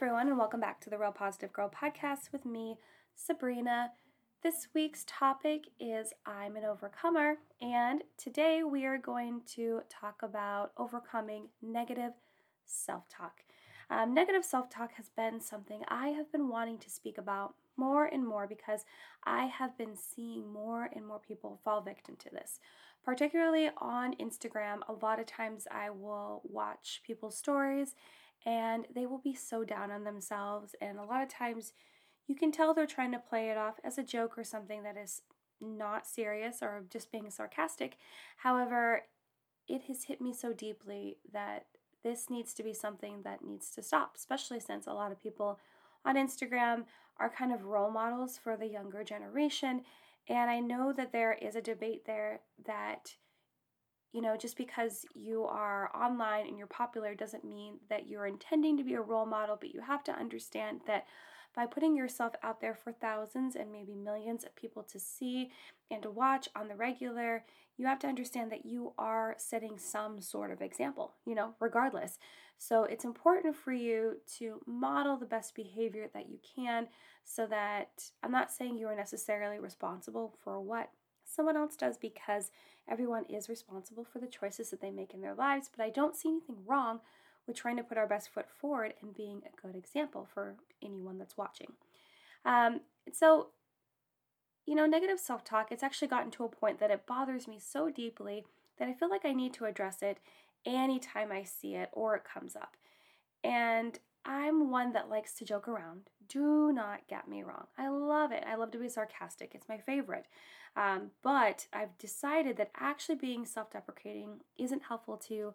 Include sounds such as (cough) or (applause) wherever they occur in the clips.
everyone, and welcome back to the Real Positive Girl podcast with me, Sabrina. This week's topic is I'm an overcomer, and today we are going to talk about overcoming negative self talk. Um, negative self talk has been something I have been wanting to speak about more and more because I have been seeing more and more people fall victim to this. Particularly on Instagram, a lot of times I will watch people's stories and they will be so down on themselves. And a lot of times you can tell they're trying to play it off as a joke or something that is not serious or just being sarcastic. However, it has hit me so deeply that this needs to be something that needs to stop, especially since a lot of people on Instagram are kind of role models for the younger generation. And I know that there is a debate there that you know, just because you are online and you're popular doesn't mean that you're intending to be a role model, but you have to understand that by putting yourself out there for thousands and maybe millions of people to see and to watch on the regular, you have to understand that you are setting some sort of example, you know, regardless. So it's important for you to model the best behavior that you can so that I'm not saying you are necessarily responsible for what someone else does because everyone is responsible for the choices that they make in their lives, but I don't see anything wrong with trying to put our best foot forward and being a good example for anyone that's watching. Um, so, you know, negative self talk, it's actually gotten to a point that it bothers me so deeply that I feel like I need to address it anytime I see it or it comes up. And I'm one that likes to joke around. Do not get me wrong. I love it. I love to be sarcastic. It's my favorite. Um, but I've decided that actually being self deprecating isn't helpful to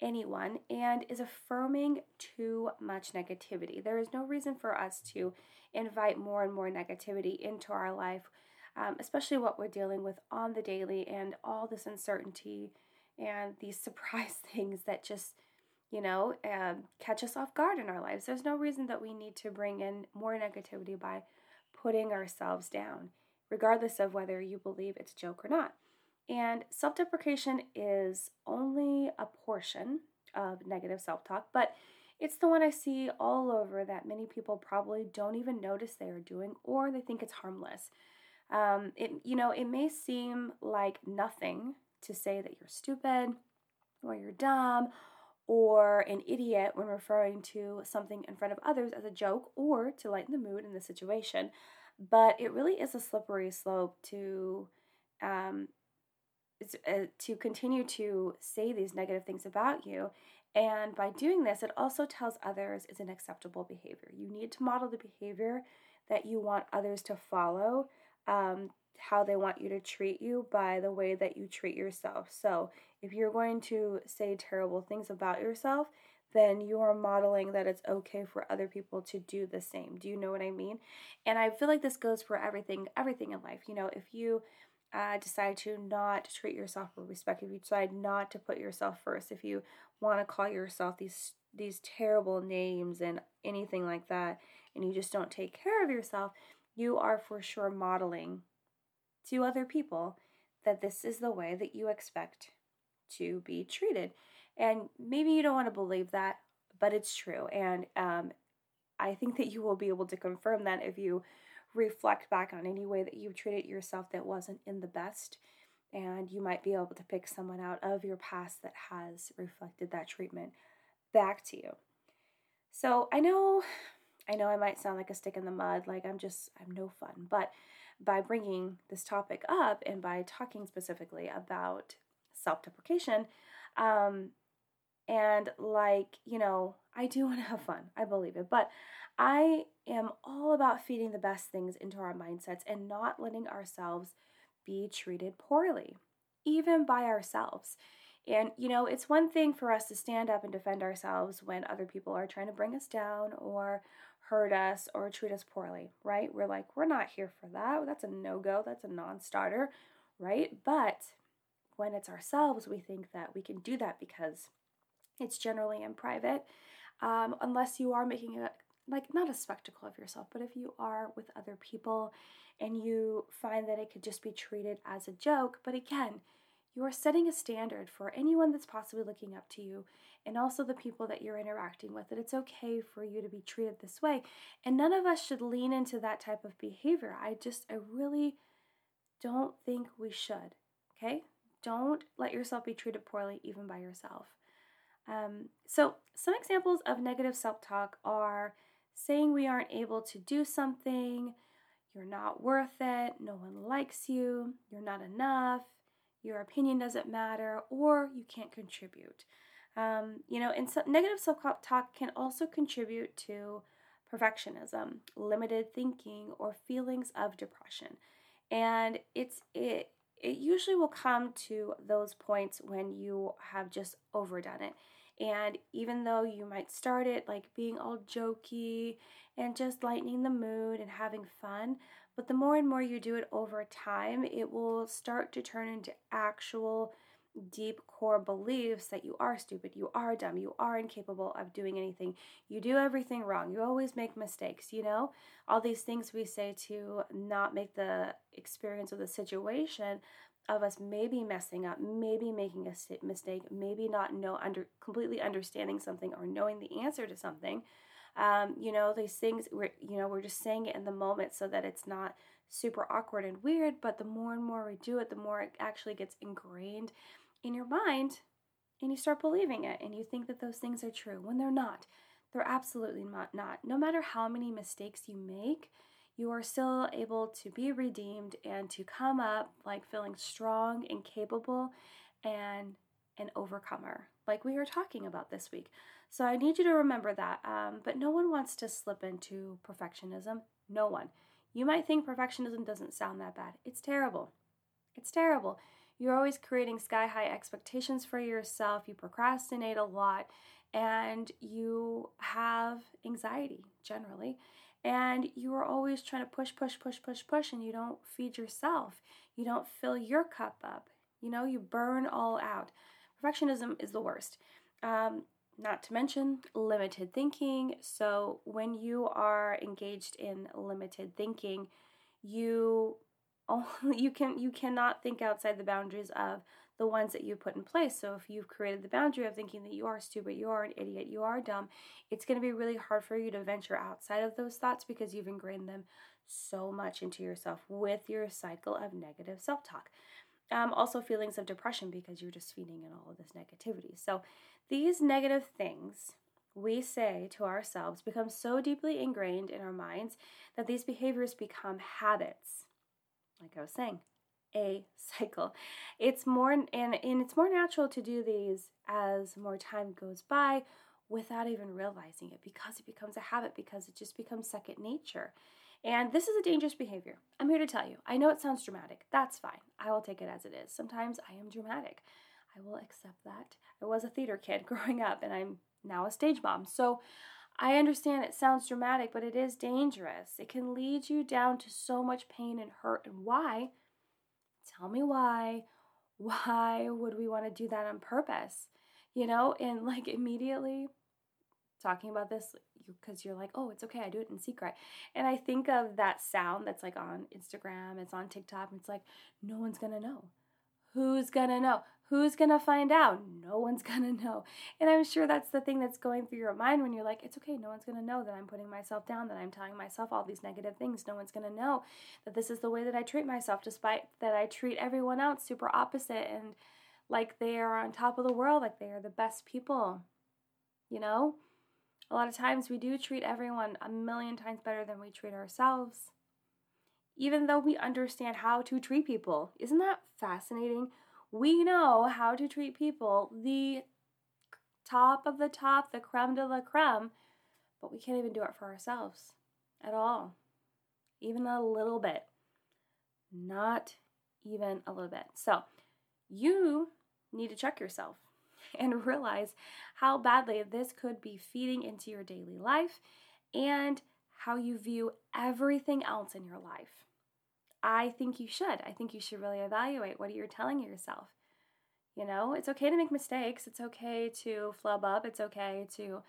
anyone and is affirming too much negativity. There is no reason for us to invite more and more negativity into our life, um, especially what we're dealing with on the daily and all this uncertainty and these (laughs) surprise things that just you know, um, catch us off guard in our lives. There's no reason that we need to bring in more negativity by putting ourselves down, regardless of whether you believe it's a joke or not. And self deprecation is only a portion of negative self talk, but it's the one I see all over that many people probably don't even notice they are doing or they think it's harmless. Um, it, you know, it may seem like nothing to say that you're stupid or you're dumb or an idiot when referring to something in front of others as a joke or to lighten the mood in the situation. But it really is a slippery slope to um, uh, to continue to say these negative things about you. And by doing this, it also tells others it's an acceptable behavior. You need to model the behavior that you want others to follow um, how they want you to treat you by the way that you treat yourself. So, if you're going to say terrible things about yourself, then you are modeling that it's okay for other people to do the same. Do you know what I mean? And I feel like this goes for everything, everything in life. You know, if you uh, decide to not treat yourself with respect, if you decide not to put yourself first, if you want to call yourself these these terrible names and anything like that, and you just don't take care of yourself, you are for sure modeling to other people that this is the way that you expect to be treated. And maybe you don't want to believe that, but it's true. And um, I think that you will be able to confirm that if you reflect back on any way that you've treated yourself that wasn't in the best. And you might be able to pick someone out of your past that has reflected that treatment back to you. So I know, I know I might sound like a stick in the mud, like I'm just, I'm no fun, but by bringing this topic up and by talking specifically about self deprecation, um, and like, you know, I do (laughs) want to have fun, I believe it, but I am all about feeding the best things into our mindsets and not letting ourselves be treated poorly, even by ourselves. And, you know, it's one thing for us to stand up and defend ourselves when other people are trying to bring us down or hurt us or treat us poorly, right? We're like, we're not here for that. That's a no go. That's a non starter, right? But when it's ourselves, we think that we can do that because it's generally in private. Um, unless you are making a like not a spectacle of yourself, but if you are with other people and you find that it could just be treated as a joke, but again, you are setting a standard for anyone that's possibly looking up to you and also the people that you're interacting with that it's okay for you to be treated this way. And none of us should lean into that type of behavior. I just, I really don't think we should. Okay? Don't let yourself be treated poorly even by yourself. Um, so, some examples of negative self talk are saying we aren't able to do something, you're not worth it, no one likes you, you're not enough, your opinion doesn't matter, or you can't contribute. Um, you know, and so negative self talk can also contribute to perfectionism, limited thinking, or feelings of depression. And it's it it usually will come to those points when you have just overdone it. And even though you might start it like being all jokey and just lightening the mood and having fun, but the more and more you do it over time, it will start to turn into actual deep core beliefs that you are stupid, you are dumb, you are incapable of doing anything, you do everything wrong, you always make mistakes, you know? All these things we say to not make the experience of the situation of us maybe messing up, maybe making a mistake, maybe not know under completely understanding something or knowing the answer to something um, you know, these things, we're, you know, we're just saying it in the moment so that it's not super awkward and weird. But the more and more we do it, the more it actually gets ingrained in your mind and you start believing it and you think that those things are true when they're not. They're absolutely not. not. No matter how many mistakes you make, you are still able to be redeemed and to come up like feeling strong and capable and an overcomer, like we were talking about this week. So I need you to remember that. Um, but no one wants to slip into perfectionism. No one. You might think perfectionism doesn't sound that bad. It's terrible. It's terrible. You're always creating sky high expectations for yourself. You procrastinate a lot and you have anxiety generally. And you are always trying to push, push, push, push, push, and you don't feed yourself. You don't fill your cup up. You know, you burn all out. Perfectionism is the worst. Um, not to mention limited thinking. So, when you are engaged in limited thinking, you only, (laughs) you can you cannot think outside the boundaries of the ones that you put in place. So if you've created the boundary of thinking that you are stupid, you are an idiot, you are dumb, it's going to be really hard for you to venture outside of those thoughts because you've ingrained them so much into yourself with your cycle of negative self-talk. Um, also feelings of depression because you're just feeding in all of this negativity. So these negative things we say to ourselves become so deeply ingrained in our minds that these behaviors become habits. Like I was saying, a (laughs) cycle. It's more and, and it's more natural to do these as more time goes by without even realizing it because it becomes a habit because it just becomes second nature. And this is a dangerous behavior. I'm here to tell you. I know it sounds dramatic. That's fine. I will take it as it is. Sometimes I am dramatic. I will accept that. I was a theater kid (laughs) growing up, and I'm now a stage mom. So I understand it sounds dramatic, but it is dangerous. It can lead you down to so much pain and hurt. And why? Tell me why. (laughs) Why would we want to do that on purpose? You know, and like immediately talking about this because you, are like, oh, it's okay, I do it in secret. And I think of that sound that's like on Instagram, it's on TikTok, it's like, no one's gonna know. Who's gonna know? Who's gonna find out? No one's (laughs) gonna know. And I'm sure that's the thing that's going through your mind when you're like, it's okay, no one's gonna know that I'm putting myself down, that I'm telling myself all these negative things. No one's gonna know that this is the way that I treat myself, despite that I treat everyone else super opposite and like they are on top of the world, like they are the best people. You know? A lot of times we do treat everyone a million times better than we treat ourselves even though we understand how to treat people. Isn't that fascinating? We know how to treat people, the top of the top, the creme de la creme, but we can't even do it for ourselves at all. Even a little bit. Not even a little bit. So, you need to check yourself (laughs) and realize how badly this could be feeding into your daily life and how you view everything else in your life. I think you should. I think you should really evaluate what you're telling yourself. You know, it's okay to make mistakes. It's okay to flub up. It's okay to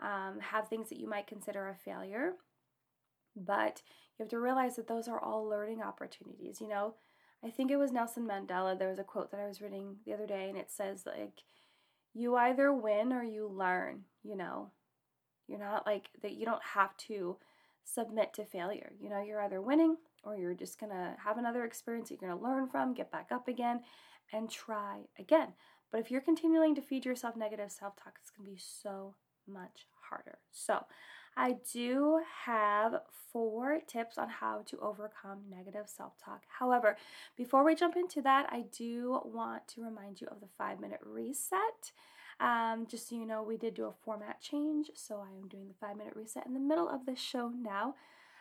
um, have things that you might consider a failure. But you have to realize that those are all learning opportunities. You know, I think it was Nelson Mandela. There was a quote that I was reading the other day, and it says, like, you either win or you learn, you know. You're not like that, you don't have to submit to failure. You know, you're either winning or you're just gonna have another experience that you're gonna learn from, get back up again, and try again. But if you're continuing to feed yourself negative self talk, it's gonna be so much harder. So, I do have four tips on how to overcome negative self talk. However, before we jump into that, I do want to remind you of the five minute reset. Um, just so you know, we did do a format change, so I am doing the five minute reset in the middle of the show now.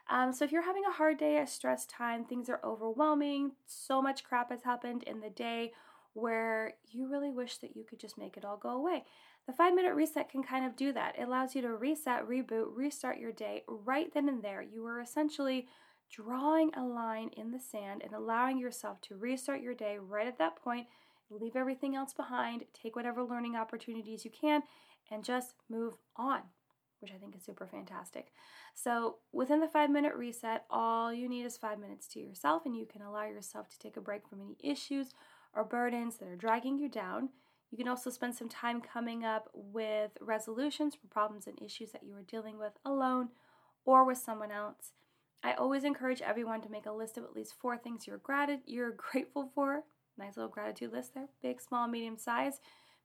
Um, so if you're having a hard day, a stress time, things are overwhelming, so much crap has happened in the day where you really wish that you could just make it all go away. The five minute reset can kind of do that. It allows you to reset, reboot, restart your day right then and there. You are essentially drawing a line in the sand and allowing yourself to restart your day right at that point, leave everything else behind, take whatever learning opportunities you can, and just move on, which I think is super fantastic. So, within the five minute reset, all you need is five minutes to yourself, and you can allow yourself to take a break from any issues or burdens that are dragging you down. You can also spend some time coming up with resolutions for problems and issues that you are dealing with alone or with someone else. I always encourage everyone to make a list of at least four things you're grat- (laughs) you're grateful for. Nice little gratitude list there, big, small, medium size.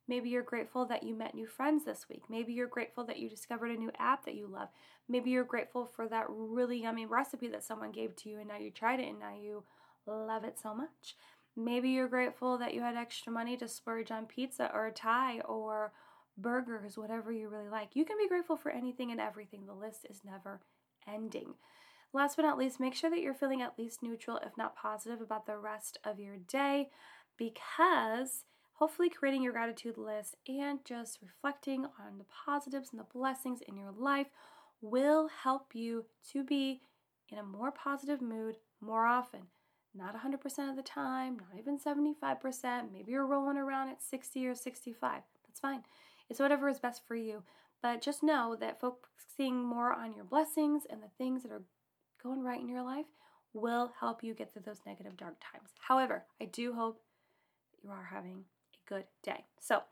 Maybe you're grateful that you met new friends this week. Maybe you're grateful that you discovered a new app that you love. Maybe you're grateful for that really yummy recipe that someone gave to you and now you tried it and now you love it so much. Maybe you're grateful that you had extra money to splurge on pizza or a Thai or burgers, whatever you really like. You can be grateful for anything and everything. The list is never ending. Last but not least, make sure that you're feeling at least neutral, if not positive, about the rest of your day because hopefully creating your gratitude list and just reflecting on the positives and the blessings in your life will help you to be in a more positive mood more often not 100% of the time, not even 75%. Maybe you're rolling around at 60 or 65. That's fine. It's whatever is best for you. But just know that focusing more on your blessings and the things that are going right in your life will help you get through those negative, dark times. However, I do hope you are having a good day. So,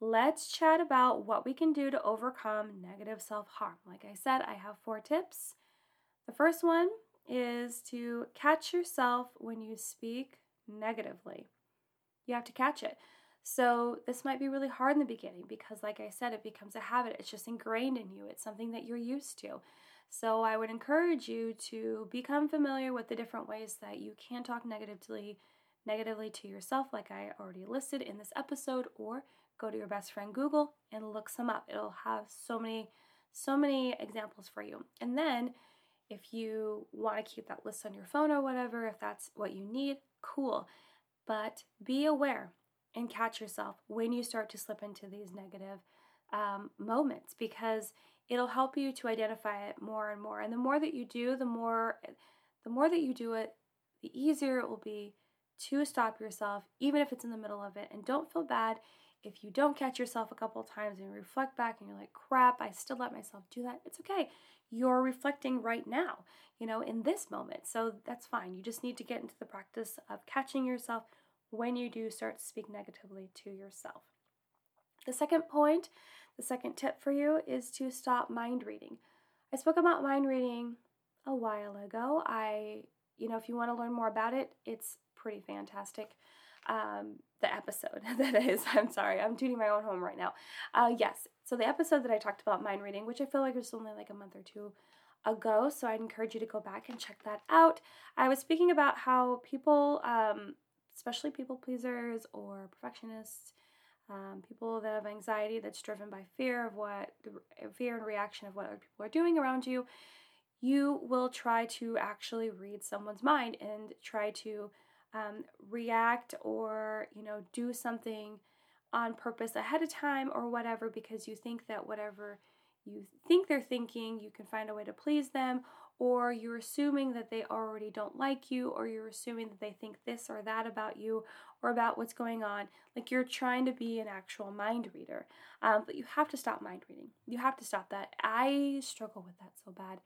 let's chat about what we can do to overcome negative self harm. Like I said, I have four tips. The first one is to catch yourself when you speak negatively. You have to catch it. So, this might be really hard in the beginning because, like I said, it becomes a habit. It's just ingrained in you, it's something that you're used to. So, I would encourage you to become familiar with the different ways that you can talk negatively negatively to yourself like I already listed in this episode or go to your best friend Google and look some up. It'll have so many so many examples for you. And then if you want to keep that list on your phone or whatever, if that's what you need, cool. But be aware and catch yourself when you start to slip into these negative um, moments because it'll help you to identify it more and more. And the more that you do, the more the more that you do it, the easier it will be to stop yourself, even if it's in the middle of it. And don't feel bad if you don't catch yourself a couple times and reflect back and you're like, crap, I still let myself do that. It's okay you're reflecting right now, you know, in this moment. So that's fine. You just need to get into the practice of catching yourself when you do start to speak negatively to yourself. The second point, the second tip for you is to stop mind reading. I spoke about mind reading a while ago. I, you know, if you want to learn more about it, it's pretty fantastic. Um, the episode (laughs) that is, I'm sorry, I'm tuning my own home right now. Uh, yes, so the episode that I talked about mind reading, which I feel like was only like a month or two ago, so I'd encourage you to go back and check that out. I was speaking about how people, um, especially people pleasers or perfectionists, um, people that have anxiety that's driven by fear of what fear and reaction of what other people are doing around you, you will try to actually read someone's mind and try to um, react or you know do something on purpose ahead of time or whatever because you think that whatever you think they're thinking, you can find a way to please them, or you're assuming that they already don't like you, or you're assuming that they think this or that about you or about what's going on. Like you're trying to be an actual mind reader. Um, but you have to stop mind reading. You have to stop that. I struggle with that so bad.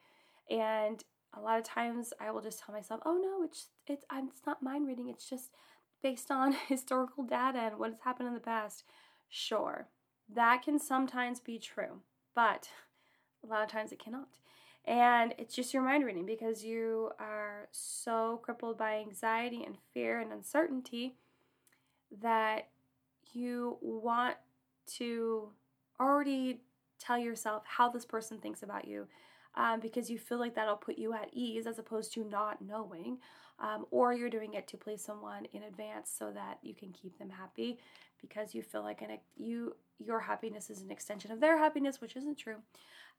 And a lot of times I will just tell myself, "Oh no, it's it's I'm it's not mind reading. It's just based on (laughs) historical data and what has happened in the past." Sure, that can sometimes be true, but a lot of times it cannot. And it's just your mind reading because you are so crippled by anxiety and fear and uncertainty that you want to already tell yourself how this person thinks about you um, because you feel like that'll put you at ease as opposed to not knowing. Um, or you're doing it to please someone in advance so that you can keep them happy because you feel like an, you your happiness is an extension of their happiness, which isn't true.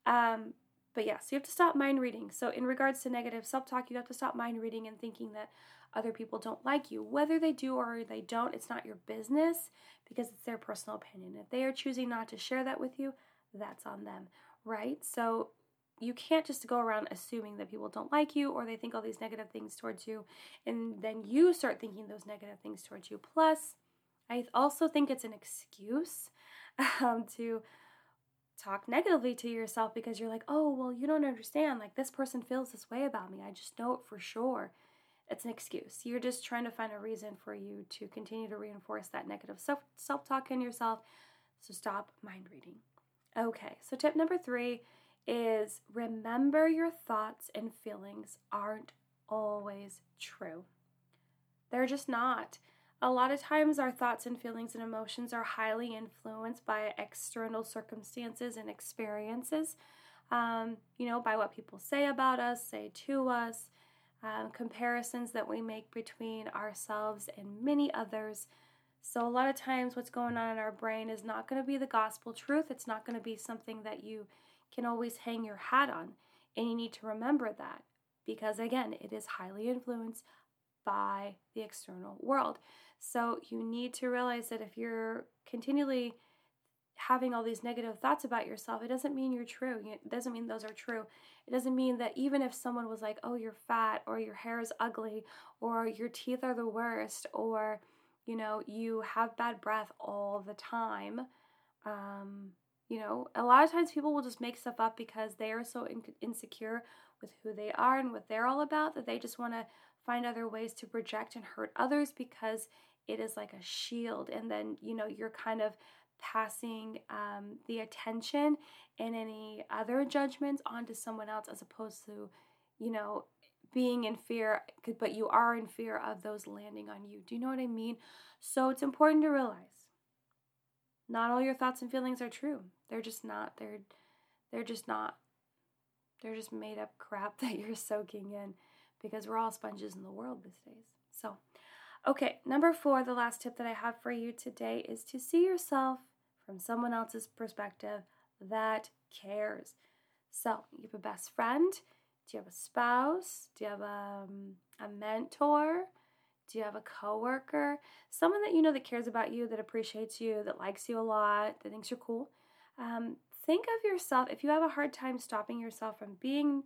Um, but yeah, so you have to stop mind reading. So, in regards to negative self talk, you have to stop mind reading and thinking that other people don't like you. Whether they do or they don't, it's not your business because it's their personal opinion. If they are choosing not to share that with you, that's on them, right? So, you can't just go around assuming that people don't like you or they think all these negative things towards you, and then you start thinking those negative things towards you. Plus, I also think it's an excuse (laughs) um, to talk negatively to yourself because you're like, oh, well, you don't understand. Like, this person feels this way about me. I just know it for sure. It's an excuse. You're just trying to find a reason for you to continue to reinforce that negative self self talk in yourself. So stop mind reading. Okay, so tip number three is remember your thoughts and feelings aren't always true. They're just not. A lot of times, our thoughts and feelings and emotions are highly influenced by external circumstances and experiences. Um, you know, by what people say about us, say to us, um, comparisons that we make between ourselves and many others. So, a lot of times, what's going on in our brain is not going to be the gospel truth. It's not going to be something that you can always hang your hat on. And you need to remember that because, again, it is highly influenced by the external world. So you need to realize that if you're continually having all these negative thoughts about yourself, it doesn't mean you're true. It doesn't mean those are true. It doesn't mean that even if someone was like, oh, you're fat, or your hair is ugly, or your teeth are the worst, or, you know, you have bad breath all the time. Um, you know, a lot of times people will just make stuff up because they are so in- insecure with who they are and what they're all about that they just want to find other ways to project and hurt others because it is like a shield. And then, you know, you're kind of passing um, the attention and any other judgments onto someone else as opposed to, you know, being in fear, but you are in fear of those landing on you. Do you know what I mean? So it's important to realize not all your thoughts and feelings are true. They're just not. They're they're just not. They're just made up crap (laughs) that you're soaking in because we're all sponges in the world these days. So, okay, number four, the last tip that I have for you today is to see yourself from someone else's perspective that cares. So, you have a best friend? Do you have a spouse? Do you have a, um, a mentor? Do you have a coworker? Someone that you know that cares about you, that appreciates you, that likes you a lot, that thinks you're cool. Um, think of yourself, if you have a hard time stopping yourself from being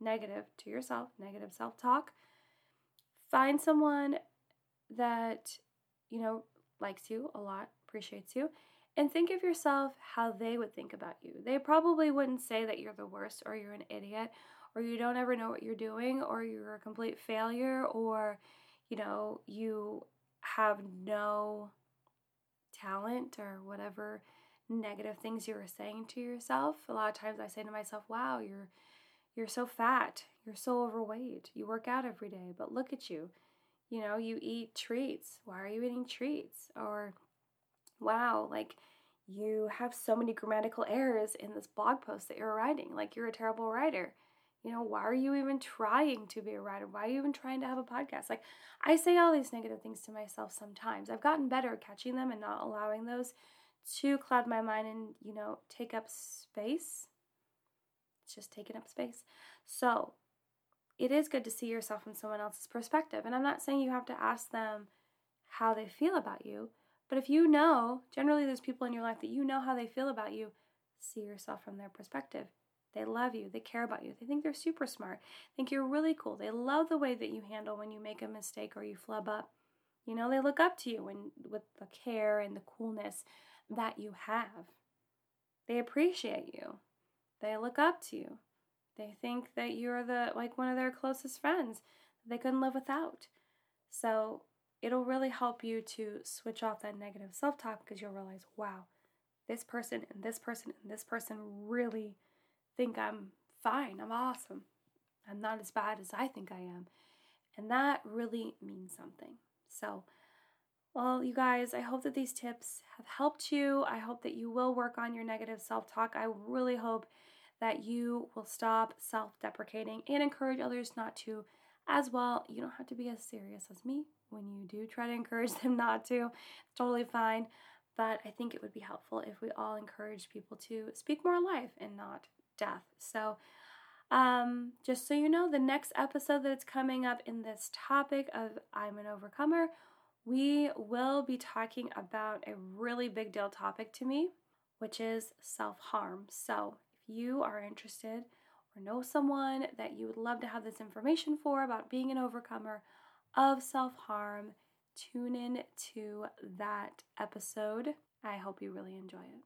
negative to yourself, negative self talk. Find someone that, you know, likes you a lot, appreciates you, and think of yourself how they would think about you. They probably wouldn't say that you're the worst or you're an idiot or you don't ever know what you're doing or you're a complete failure or, you know, you have no talent or whatever negative things you were saying to yourself. A lot of times I say to myself, wow, you're you're so fat. You're so overweight. You work out every day, but look at you. You know, you eat treats. Why are you eating treats? Or, wow, like you have so many grammatical errors in this blog post that you're writing. Like you're a terrible writer. You know, why are you even trying to be a writer? Why are you even trying to have a podcast? Like, I say all these negative things to myself sometimes. I've gotten better at catching them and not allowing those to cloud my mind and, you know, take up space it's just taking up space. So it is good to see yourself from someone else's perspective. And I'm not saying you have to ask them how they feel about you, but if you know, generally there's people in your life that you know how they feel about you, see yourself from their perspective. They love you. They care about you. They think they're super smart. Think you're really cool. They love the way that you handle when you make a mistake or you flub up. You know, they look up to you and with the care and the coolness that you have. They appreciate you. They look up to you. They think that you're the like one of their closest friends they couldn't live without. So it'll really help you to switch off that negative self talk because you'll realize, wow, this person and this person and this person really think I'm fine, I'm awesome. I'm not as bad as I think I am. And that really means something. So, well, you guys, I hope that these tips have helped you. I hope that you will work on your negative self talk. I really hope that you will stop self deprecating and encourage others not to as well. You don't have to be as serious as me when you do try to encourage (laughs) them not to. It's totally fine. But I think it would be helpful if we all encourage people to speak more life and not death. So, um, just so you know, the next episode that's coming up in this topic of I'm an overcomer, we will be talking about a really big deal topic to me, which is self harm. So, if you are interested or know someone that you would love to have this information for about being an overcomer of self harm, tune in to that episode. I hope you really enjoy it.